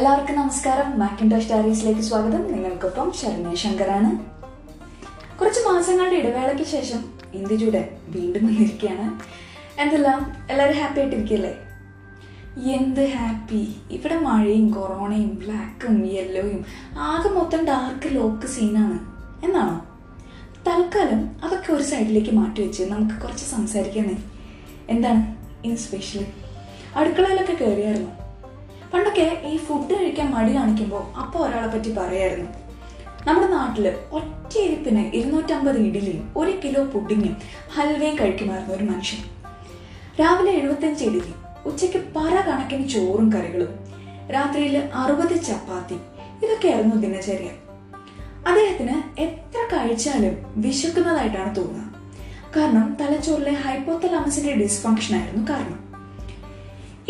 എല്ലാവർക്കും നമസ്കാരം. മാക്കിൻഡോഷ് ഡയറീസിലേക്ക് സ്വാഗതം. നിങ്ങൾക്കൊപ്പം ശരണ്യ ശങ്കറാണ്. കുറച്ച് മാസങ്ങളുടെ ഇടവേളയ്ക്ക് ശേഷം ഇന്ത്യയുടെ വീണ്ടും വന്നിരിക്കുകയാണ്. എന്തെല്ലാം? എല്ലാവരും ഹാപ്പി ആയിട്ടിരിക്കല്ലേ എന്ത് ഹാപ്പി ഇവിടെ മഴയും കൊറോണയും ബ്ലാക്കും യെല്ലോയും ആകെ മൊത്തം ഡാർക്ക് ലോക്ക് സീനാണ് എന്നാണോ? തൽക്കാലം അതൊക്കെ ഒരു സൈഡിലേക്ക് മാറ്റി വെച്ച് നമുക്ക് കുറച്ച് സംസാരിക്കാനേ എന്താണ് ഇന്ന് സ്പെഷ്യൽ അടുക്കളയിലൊക്കെ കയറിയായിരുന്നു പണ്ടൊക്കെ ഈ ഫുഡ് മടി കാണിക്കുമ്പോൾ അപ്പോൾ ഒരാളെ പറ്റി പറയായിരുന്നു. നമ്മുടെ നാട്ടിൽ ഒറ്റയിരിപ്പിന് ഇരുന്നൂറ്റമ്പത് ഇഡ്ഡലിയും ഒരു കിലോ പുഡിങ്ങും ഹൽവയും കഴിക്കുമായിരുന്നു ഒരു മനുഷ്യൻ. രാവിലെ എഴുപത്തഞ്ച് ഇഡ്ഡലി ഉച്ചയ്ക്ക് പല കണക്കിന് ചോറും കറികളും രാത്രിയിൽ അറുപത് ചപ്പാത്തി ഇതൊക്കെയായിരുന്നു ദിനചര്യ. അദ്ദേഹത്തിന് എത്ര കഴിച്ചാലും വിശക്കുന്നതായിട്ടാണ് തോന്നുക. കാരണം തലച്ചോറിലെ ഹൈപ്പോത്തലാമസിന്റെ ഡിസ്ഫങ്ഷൻ ആയിരുന്നു കാരണം.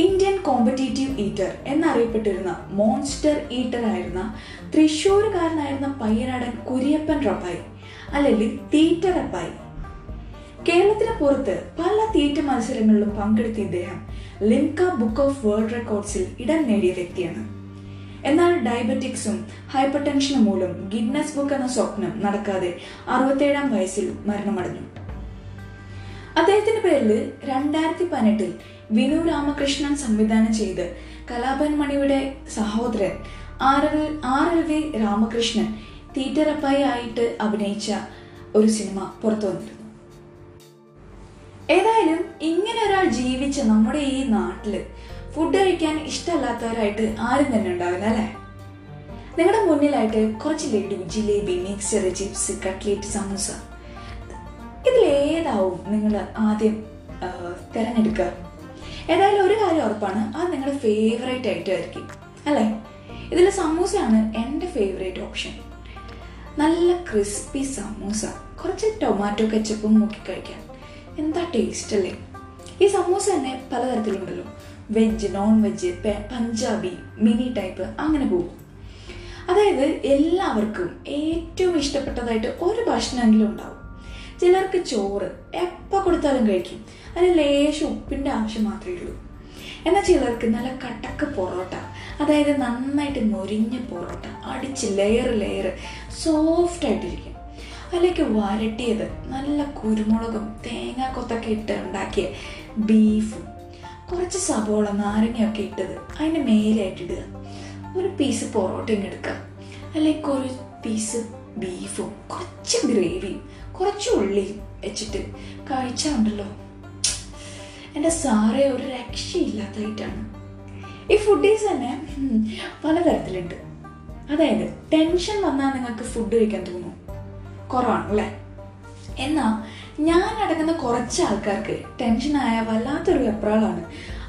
ഇന്ത്യൻ കോമ്പറ്റേറ്റീവ് ഈറ്റർ എന്നറിയപ്പെട്ടിരുന്ന മോൺസ്റ്റർ ഈറ്റർ ആയിരുന്ന തൃശ്ശൂരുകാരനായിരുന്ന പയ്യനാടൻ കുര്യപ്പൻ റപ്പായി അല്ലെങ്കിൽ തീറ്റ റപ്പായി. കേരളത്തിന് പുറത്ത് പല തീറ്റ മത്സരങ്ങളിലും പങ്കെടുത്ത ഇദ്ദേഹം ലിംക ബുക്ക് ഓഫ് വേൾഡ് റെക്കോർഡ്സിൽ ഇടം നേടിയ വ്യക്തിയാണ്. എന്നാൽ ഡയബറ്റിക്സും ഹൈപ്പർ ടെൻഷനും മൂലം ഗിന്നസ് ബുക്ക് എന്ന സ്വപ്നം നടക്കാതെ അറുപത്തേഴാം വയസ്സിൽ മരണമടഞ്ഞു. അദ്ദേഹത്തിന്റെ പേരിൽ രണ്ടായിരത്തി പതിനെട്ടിൽ വിനു രാമകൃഷ്ണൻ സംവിധാനം ചെയ്ത് കലാപൻ മണിയുടെ സഹോദരൻ R L R L V Ramakrishnan Theettarappayi ആയിട്ട് അഭിനയിച്ച ഒരു സിനിമ പുറത്തു വന്നിരുന്നു ഏതായാലും ഇങ്ങനെ ഒരാൾ ജീവിച്ച നമ്മുടെ ഈ നാട്ടിൽ ഫുഡ് കഴിക്കാൻ ഇഷ്ടമല്ലാത്തവരായിട്ട് ആരും തന്നെ ഉണ്ടാവില്ല അല്ലേ? നിങ്ങളുടെ മുന്നിലായിട്ട് കുറച്ച് laddu jalebi mixture chips cutlet samosa. ഇതിലേതാവും നിങ്ങൾ ആദ്യം തിരഞ്ഞെടുക്കുക? ഏതായാലും ഒരു കാര്യം ഉറപ്പാണ്. അത് നിങ്ങളുടെ ഫേവറേറ്റ് ഐറ്റം ആയിരിക്കും അല്ലേ? ഇതിൽ സമൂസയാണ് എന്റെ ഫേവറേറ്റ് ഓപ്ഷൻ നല്ല ക്രിസ്പി സമൂസ. കുറച്ച് ടൊമാറ്റോ കെച്ചപ്പും നോക്കി കഴിക്കാം. എന്താ ടേസ്റ്റ് അല്ലേ? ഈ സമൂസ തന്നെ പലതരത്തിലുണ്ടല്ലോ. Veg non veg Punjabi mini type അങ്ങനെ പോകും. അതായത് എല്ലാവർക്കും ഏറ്റവും ഇഷ്ടപ്പെട്ടതായിട്ട് ഒരു ഭക്ഷണമെങ്കിലും ഉണ്ടാവും. ചിലർക്ക് ചോറ് എപ്പ കൊടുത്താലും കഴിക്കും. അതിന് ലേശം ഉപ്പിന്റെ ആവശ്യം മാത്രമേ ഉള്ളൂ. എന്നാൽ ചിലർക്ക് നല്ല കട്ടക്ക് പൊറോട്ട അതായത് നന്നായിട്ട് മൊരിഞ്ഞ പൊറോട്ട അടിച്ച് ലെയർ ലെയർ സോഫ്റ്റ് ആയിട്ടിരിക്കും. അതിലേക്ക് വരട്ടിയത് നല്ല കുരുമുളകും തേങ്ങാക്കൊത്തൊക്കെ ഇട്ട് ഉണ്ടാക്കിയ ബീഫും കുറച്ച് സബോള നാരങ്ങയൊക്കെ ഇട്ടത് അതിന്റെ മേലായിട്ട് ഇടുക. ഒരു പീസ് പൊറോട്ടയും എടുക്കുക. അല്ലെങ്കിൽ ഒരു പീസ് ബീഫും കുറച്ച് ഗ്രേവിയും കുറച്ച് ഉള്ളി വെച്ചിട്ട് കഴിച്ചാണ്ടല്ലോ എന്റെ സാറേ ഒരു രക്ഷയില്ലാത്തതായിട്ടാണ്. ഈ ഫുഡീസ് തന്നെ പലതരത്തിലുണ്ട്. അതായത് ടെൻഷൻ വന്നാൽ നിങ്ങൾക്ക് ഫുഡ് കഴിക്കാൻ തോന്നും. കുറവാണ് അല്ലേ? എന്നാൽ ഞാൻ അടങ്ങുന്ന കുറച്ച് ആൾക്കാർക്ക് ടെൻഷനായ വല്ലാത്തൊരു വെപ്രാളാണ്.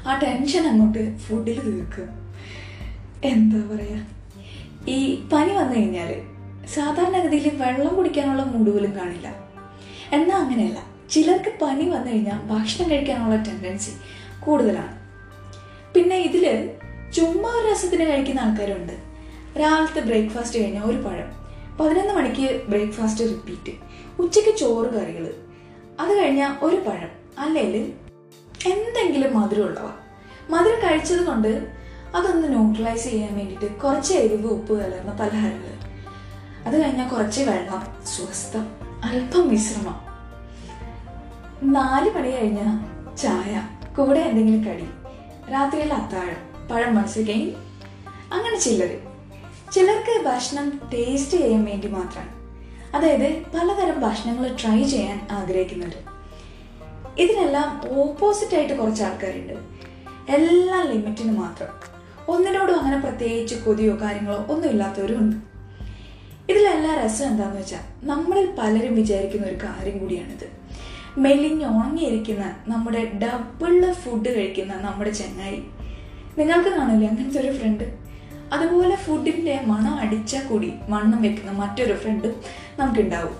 ആ ടെൻഷൻ അങ്ങോട്ട് ഫുഡിൽ തീർക്കുക. എന്താ പറയുക ഈ പനി വന്നു കഴിഞ്ഞാൽ സാധാരണഗതിയിൽ വെള്ളം കുടിക്കാനുള്ള മുടുവലും കാണില്ല. എന്നാൽ അങ്ങനെയല്ല ചിലർക്ക് പനി വന്നു കഴിഞ്ഞാൽ ഭക്ഷണം കഴിക്കാനുള്ള ടെൻഡൻസി കൂടുതലാണ്. പിന്നെ ഇതിൽ ചുമ്മാ ഒരു രസത്തിന് കഴിക്കുന്ന ആൾക്കാരുണ്ട്. രാവിലത്തെ ബ്രേക്ക്ഫാസ്റ്റ് കഴിഞ്ഞാൽ ഒരു പഴം പതിനൊന്ന് മണിക്ക് ബ്രേക്ക്ഫാസ്റ്റ് റിപ്പീറ്റ് ഉച്ചയ്ക്ക് ചോറ് കറികൾ അത് കഴിഞ്ഞാൽ ഒരു പഴം അല്ലെങ്കിൽ എന്തെങ്കിലും മധുരമുള്ളവ. മധുരം കഴിച്ചത് കൊണ്ട് അതൊന്ന് ന്യൂട്രലൈസ് ചെയ്യാൻ വേണ്ടിയിട്ട് കുറച്ച് എരിവ് ഉപ്പ് കലർന്ന പലഹാരങ്ങൾ അത് കഴിഞ്ഞാൽ കുറച്ച് വെള്ളം സ്വസ്ഥം. അല്പം വിശ്രമം. നാല് മണി കഴിഞ്ഞാൽ ചായ കൂടെ എന്തെങ്കിലും കടി രാത്രിയിൽ അത്താഴം പഴം മത്സ്യം അങ്ങനെ ചിലർ ചിലർക്ക് ഭക്ഷണം ടേസ്റ്റ് ചെയ്യാൻ വേണ്ടി മാത്രമാണ് അതായത് പലതരം ഭക്ഷണങ്ങൾ ട്രൈ ചെയ്യാൻ ആഗ്രഹിക്കുന്നുണ്ട്. ഇതിനെല്ലാം ഓപ്പോസിറ്റ് ആയിട്ട് കുറച്ച് ആൾക്കാരുണ്ട്. എല്ലാം ലിമിറ്റിന് മാത്രം. ഒന്നിനോടും അങ്ങനെ പ്രത്യേകിച്ച് കൊതിയോ കാര്യങ്ങളോ ഒന്നും ഇല്ലാത്തവരും ഉണ്ട്. ഇതിലെല്ലാം രസം എന്താന്ന് വെച്ചാൽ നമ്മളിൽ പലരും വിചാരിക്കുന്ന ഒരു കാര്യം കൂടിയാണിത്. മെലിഞ്ഞ് ഉണങ്ങിയിരിക്കുന്ന നമ്മുടെ ഡബിൾ ഫുഡ് കഴിക്കുന്ന നമ്മുടെ ചങ്ങായി. നിങ്ങൾക്ക് കാണില്ലേ അങ്ങനത്തെ ഒരു ഫ്രണ്ട് അതുപോലെ ഫുഡിന്റെ മണം അടിച്ചാൽ കൂടി വണ്ണം വെക്കുന്ന മറ്റൊരു ഫ്രണ്ടും നമുക്കുണ്ടാവും.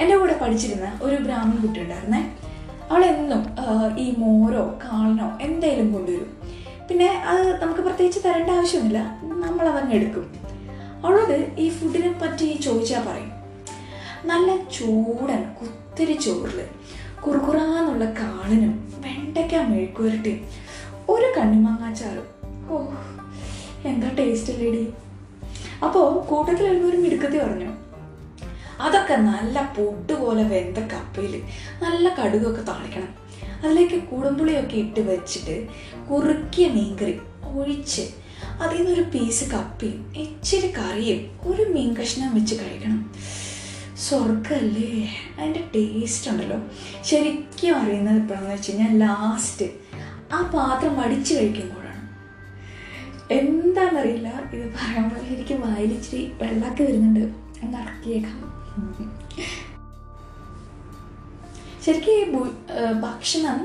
എന്റെ കൂടെ പഠിച്ചിരുന്ന ഒരു ബ്രാഹ്മൺ കുട്ടി ഉണ്ടായിരുന്നേ. അവളെന്നും ഈ മോരോ കാളനോ എന്തെങ്കിലും കൊണ്ടുവരും. പിന്നെ അത് നമുക്ക് പ്രത്യേകിച്ച് തരേണ്ട ആവശ്യമില്ല നമ്മൾ അതങ്ങ് എടുക്കും. അവളോട് ഈ ഫുഡിനെ പറ്റി ചോദിച്ചാൽ പറയും. നല്ല ചൂടൻ കുത്തിരി ചോറിൽ. കുറുകുറാന്നുള്ള കാളനും വെണ്ടയ്ക്ക മെഴുക്കുവരട്ടിയും ഒരു കണ്ണിമാങ്ങാച്ചാറും ഓ എന്താ ടേസ്റ്റ് അല്ലേടി? അപ്പോൾ കൂട്ടത്തിൽ ഒരു മിടുക്കത്തി പറഞ്ഞു. അതൊക്കെ നല്ല പൊട്ടുപോലെ വെന്ത കപ്പയിൽ നല്ല കടുകൊക്കെ താളിക്കണം. അതിലേക്ക് കുടമ്പുളിയൊക്കെ ഇട്ട് വെച്ചിട്ട് കുറുക്കിയ മീൻകറി ഒഴിച്ച് അതിൽ നിന്നൊരു പീസ് കപ്പയും ഇച്ചിരി കറിയും ഒരു മീൻ കഷ്ണം വെച്ച് കഴിക്കണം. സ്വർഗല്ലേ അതിന്റെ ടേസ്റ്റ് ഉണ്ടല്ലോ. ശരിക്കും അറിയുന്നത് എപ്പോഴാണെന്ന് വെച്ച് കഴിഞ്ഞാൽ ലാസ്റ്റ് ആ പാത്രം വടിച്ച് കഴിക്കുമ്പോഴാണ്. എന്താണെന്നറിയില്ല ഇത് പറയുമ്പോൾ എനിക്ക് വായിലിച്ചിരി വെള്ളമൊക്കെ വരുന്നുണ്ട്. ഒന്ന് ഇറക്കിയേക്കാം. ശരിക്കും ഭക്ഷണം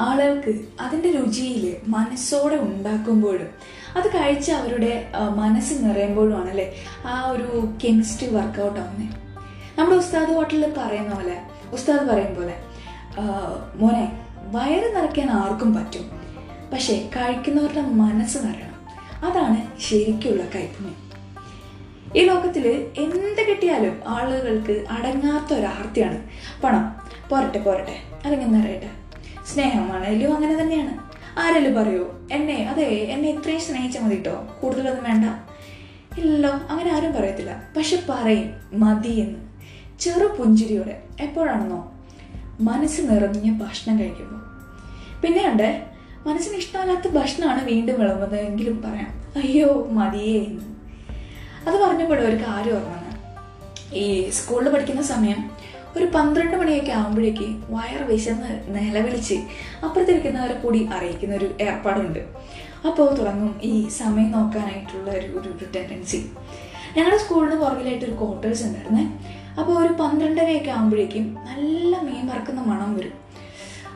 ആളുകൾക്ക് അതിന്റെ രുചിയിൽ മനസ്സോടെ ഉണ്ടാക്കുമ്പോഴും അത് കഴിച്ച് അവരുടെ മനസ്സ് നിറയുമ്പോഴുമാണ് ആണല്ലേ ആ ഒരു കെമിസ്ട്രി വർക്കൗട്ട് ആവുന്നത് നമ്മുടെ ഉസ്താദ് ഹോട്ടലിൽ പറയുന്ന പോലെ ഉസ്താദ് പറയും പോലെ മോനെ വയറ് നിറയ്ക്കാൻ ആർക്കും പറ്റും. പക്ഷേ കഴിക്കുന്നവരുടെ മനസ്സ് നിറയണം. അതാണ് ശരിക്കുള്ള കൈപ്പുണ്യം. ഈ ലോകത്തിൽ എന്ത് കിട്ടിയാലും ആളുകൾക്ക് അടങ്ങാത്ത ഒരാർത്തിയാണ് പണം. പോരട്ടെ പോരട്ടെ. അല്ലെങ്കിൽ നിറയട്ടെ. സ്നേഹമാണെങ്കിലും അങ്ങനെ തന്നെയാണ്. ആരെങ്കിലും പറയൂ. എന്നെ അതെ എന്നെ ഇത്രയും സ്നേഹിച്ചാൽ മതി കേട്ടോ കൂടുതലൊന്നും വേണ്ട. ഇല്ലല്ലോ അങ്ങനെ ആരും പറയത്തില്ല. പക്ഷെ പറയും മതി എന്ന് ചെറു പുഞ്ചിരിയോടെ എപ്പോഴാണെന്നോ? മനസ്സ് നിറഞ്ഞ ഭക്ഷണം കഴിക്കുമ്പോൾ പിന്നെയുണ്ട് മനസ്സിന് ഇഷ്ടമല്ലാത്ത ഭക്ഷണമാണ് വീണ്ടും വിളമ്പുന്നതെങ്കിലും പറയാം. അയ്യോ മതിയേ എന്ന്. അത് പറഞ്ഞപ്പോഴും ഒരു കാര്യം ഓർമ്മയാണ് ഈ സ്കൂളിൽ പഠിക്കുന്ന സമയം ഒരു പന്ത്രണ്ട് മണിയൊക്കെ ആകുമ്പോഴേക്ക് വയർ വിശന്ന് നിലവിളിച്ച് അപ്പുറത്തിരിക്കുന്നവരെ കൂടി അറിയിക്കുന്ന ഒരു ഏർപ്പാടുണ്ട്. അപ്പോൾ തുടങ്ങും ഈ സമയം നോക്കാനായിട്ടുള്ള ഒരു ഒരു ടെൻഡൻസി ഞങ്ങളുടെ സ്കൂളിന് പുറകിലായിട്ട് ഒരു ക്വാർട്ടേഴ്സ് ഉണ്ടായിരുന്നേ. അപ്പോൾ ഒരു പന്ത്രണ്ടരയൊക്കെ ആകുമ്പോഴേക്കും നല്ല മീൻ വറക്കുന്ന മണം വരും.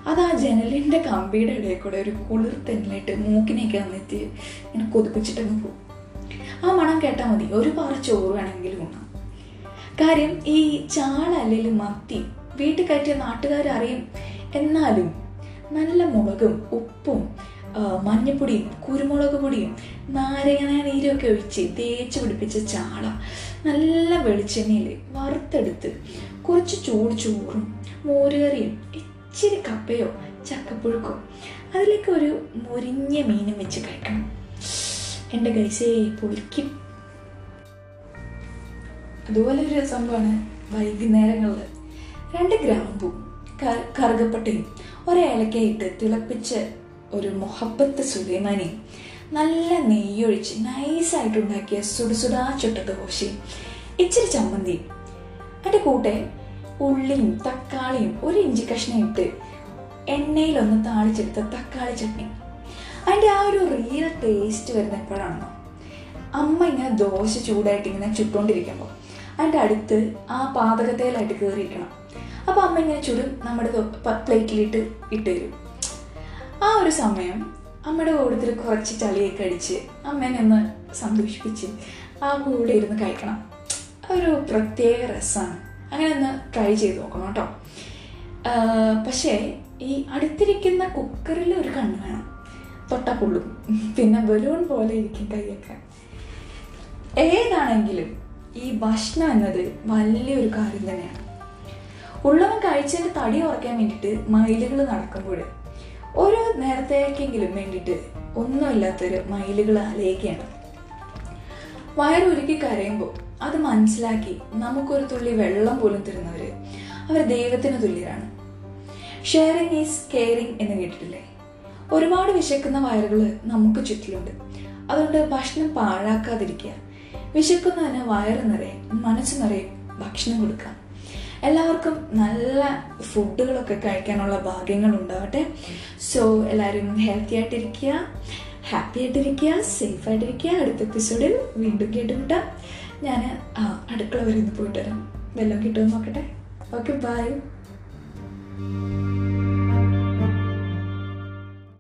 അത് ആ ജനലിന്റെ കമ്പിയുടെ ഇടയിൽ കൂടെ ഒരു കുളിർ തെന്നിലിട്ട് മൂക്കിനെയൊക്കെ വന്നെത്തി ഇങ്ങനെ കൊതിപ്പിച്ചിട്ടങ്ങ് പോകും. ആ മണം കേട്ടാൽ മതി. ഒരു പാറ ചോറ് വേണമെങ്കിലും ഉണ്ണാം കാര്യം ഈ ചാള അല്ലെങ്കിൽ മത്തി വീട്ടിൽ കയറ്റിയ നാട്ടുകാർ അറിയും. എന്നാലും നല്ല മുളകും ഉപ്പും മഞ്ഞപ്പൊടിയും കുരുമുളക് പൊടിയും നാരങ്ങ നീരൊക്കെ ഒഴിച്ച് തേച്ച് പിടിപ്പിച്ച ചാള. നല്ല വെളിച്ചെണ്ണയിൽ വറുത്തെടുത്ത് കുറച്ച് ചൂട് ചോറും മോരുകറിയും ഇച്ചിരി കപ്പയോ ചക്കപ്പുഴുക്കോ അതിലേക്ക് ഒരു മുരിഞ്ഞ മീനും വെച്ച് കഴിക്കണം. എന്റെ കൈസേ പൊളിക്കും. അതുപോലെ ഒരു സംഭവമാണ് വൈകുന്നേരങ്ങളിൽ. രണ്ട് ഗ്രാമ്പും കറുകപ്പട്ടയും ഒരേലക്കയിട്ട് തിളപ്പിച്ച് ഒരു മൊഹബത്ത് സുലൈമാനിയും നല്ല നെയ്യൊഴിച്ച് നൈസായിട്ട് ഉണ്ടാക്കിയ സുടുസുടാ ചുട്ട ദോശയും ഇച്ചിരി ചമ്മന്തിയും അതിന്റെ കൂടെ ഉള്ളിയും തക്കാളിയും ഒരു ഇഞ്ചി കഷ്ണം ഇട്ട് എണ്ണയിലൊന്ന് താളിച്ചെടുത്ത തക്കാളി ചട്നി. അതിന്റെ ആ ഒരു റിയൽ ടേസ്റ്റ് വരുന്ന എപ്പോഴാണോ അമ്മ ഇങ്ങനെ ദോശ ചൂടായിട്ട് ഇങ്ങനെ ചുട്ടുകൊണ്ടിരിക്കുമ്പോൾ അതിന്റെ അടുത്ത് ആ പാതകത്തേലായിട്ട് കയറിയിരിക്കണം അപ്പോൾ അമ്മ ഇങ്ങനെ ചുടും നമ്മുടെ പ്ലേറ്റിലിട്ട് ഇട്ട് തരും ആ ഒരു സമയം അമ്മയുടെ കൂടുതൽ കുറച്ച് ചളിയൊക്കെ അടിച്ച് അമ്മേനെ ഒന്ന് സന്തോഷിപ്പിച്ച് ആ കൂടെ ഇരുന്ന് കഴിക്കണം. ഒരു പ്രത്യേക രസമാണ് അങ്ങനെ ഒന്ന് ട്രൈ ചെയ്ത് നോക്കണം കേട്ടോ. പക്ഷേ ഈ അടുത്തിരിക്കുന്ന കുക്കറിൽ ഒരു കണ്ണ് വേണം. തൊട്ടാ പൊള്ളും പിന്നെ ബലൂൺ പോലെ ഇരിക്കും കൈയൊക്കെ. ഏതാണെങ്കിലും ഈ ഭക്ഷണം എന്നത് വലിയൊരു കാര്യം തന്നെയാണ്. ഉള്ളവൻ കഴിച്ചതിന്റെ തടി ഉറക്കാൻ വേണ്ടിയിട്ട് മയിലുകൾ നടക്കുമ്പോൾ ഒരു നേരത്തേക്കെങ്കിലും വേണ്ടിയിട്ട് ഒന്നുമില്ലാത്തൊരു മയിലുകൾ അലയിക്കുകയാണ് വയറുരുക്കി കരയുമ്പോൾ അത് മനസ്സിലാക്കി നമുക്കൊരു തുള്ളി വെള്ളം പോലും തരുന്നവര് അവർ ദൈവത്തിന് തുല്യരാണ്. ഷെയറിങ് ഈസ് കെയറിങ് എന്ന് കേട്ടിട്ടില്ലേ? ഒരുപാട് വിശക്കുന്ന വയറുകൾ നമുക്ക് ചുറ്റിലുണ്ട്. അതുകൊണ്ട് ഭക്ഷണം പാഴാക്കാതിരിക്കുക. വിശക്കുന്നതിന് വയറ് നിറയെ മനസ്സ് നിറയെ ഭക്ഷണം കൊടുക്കാം. എല്ലാവർക്കും നല്ല ഫുഡുകളൊക്കെ കഴിക്കാനുള്ള ഭാഗ്യങ്ങൾ ഉണ്ടാവട്ടെ. സോ എല്ലാവരും ഹെൽത്തി ആയിട്ടിരിക്കുക ഹാപ്പി ആയിട്ടിരിക്കുക സേഫ് ആയിട്ടിരിക്കുക. അടുത്ത എപ്പിസോഡിൽ വീണ്ടും കേട്ടുമുട്ടാം. ഞാൻ അടുക്കള വരെ ഒന്ന് പോയിട്ട് വരാം. വെല്ലം കിട്ടുമെന്ന് നോക്കട്ടെ. Okay bye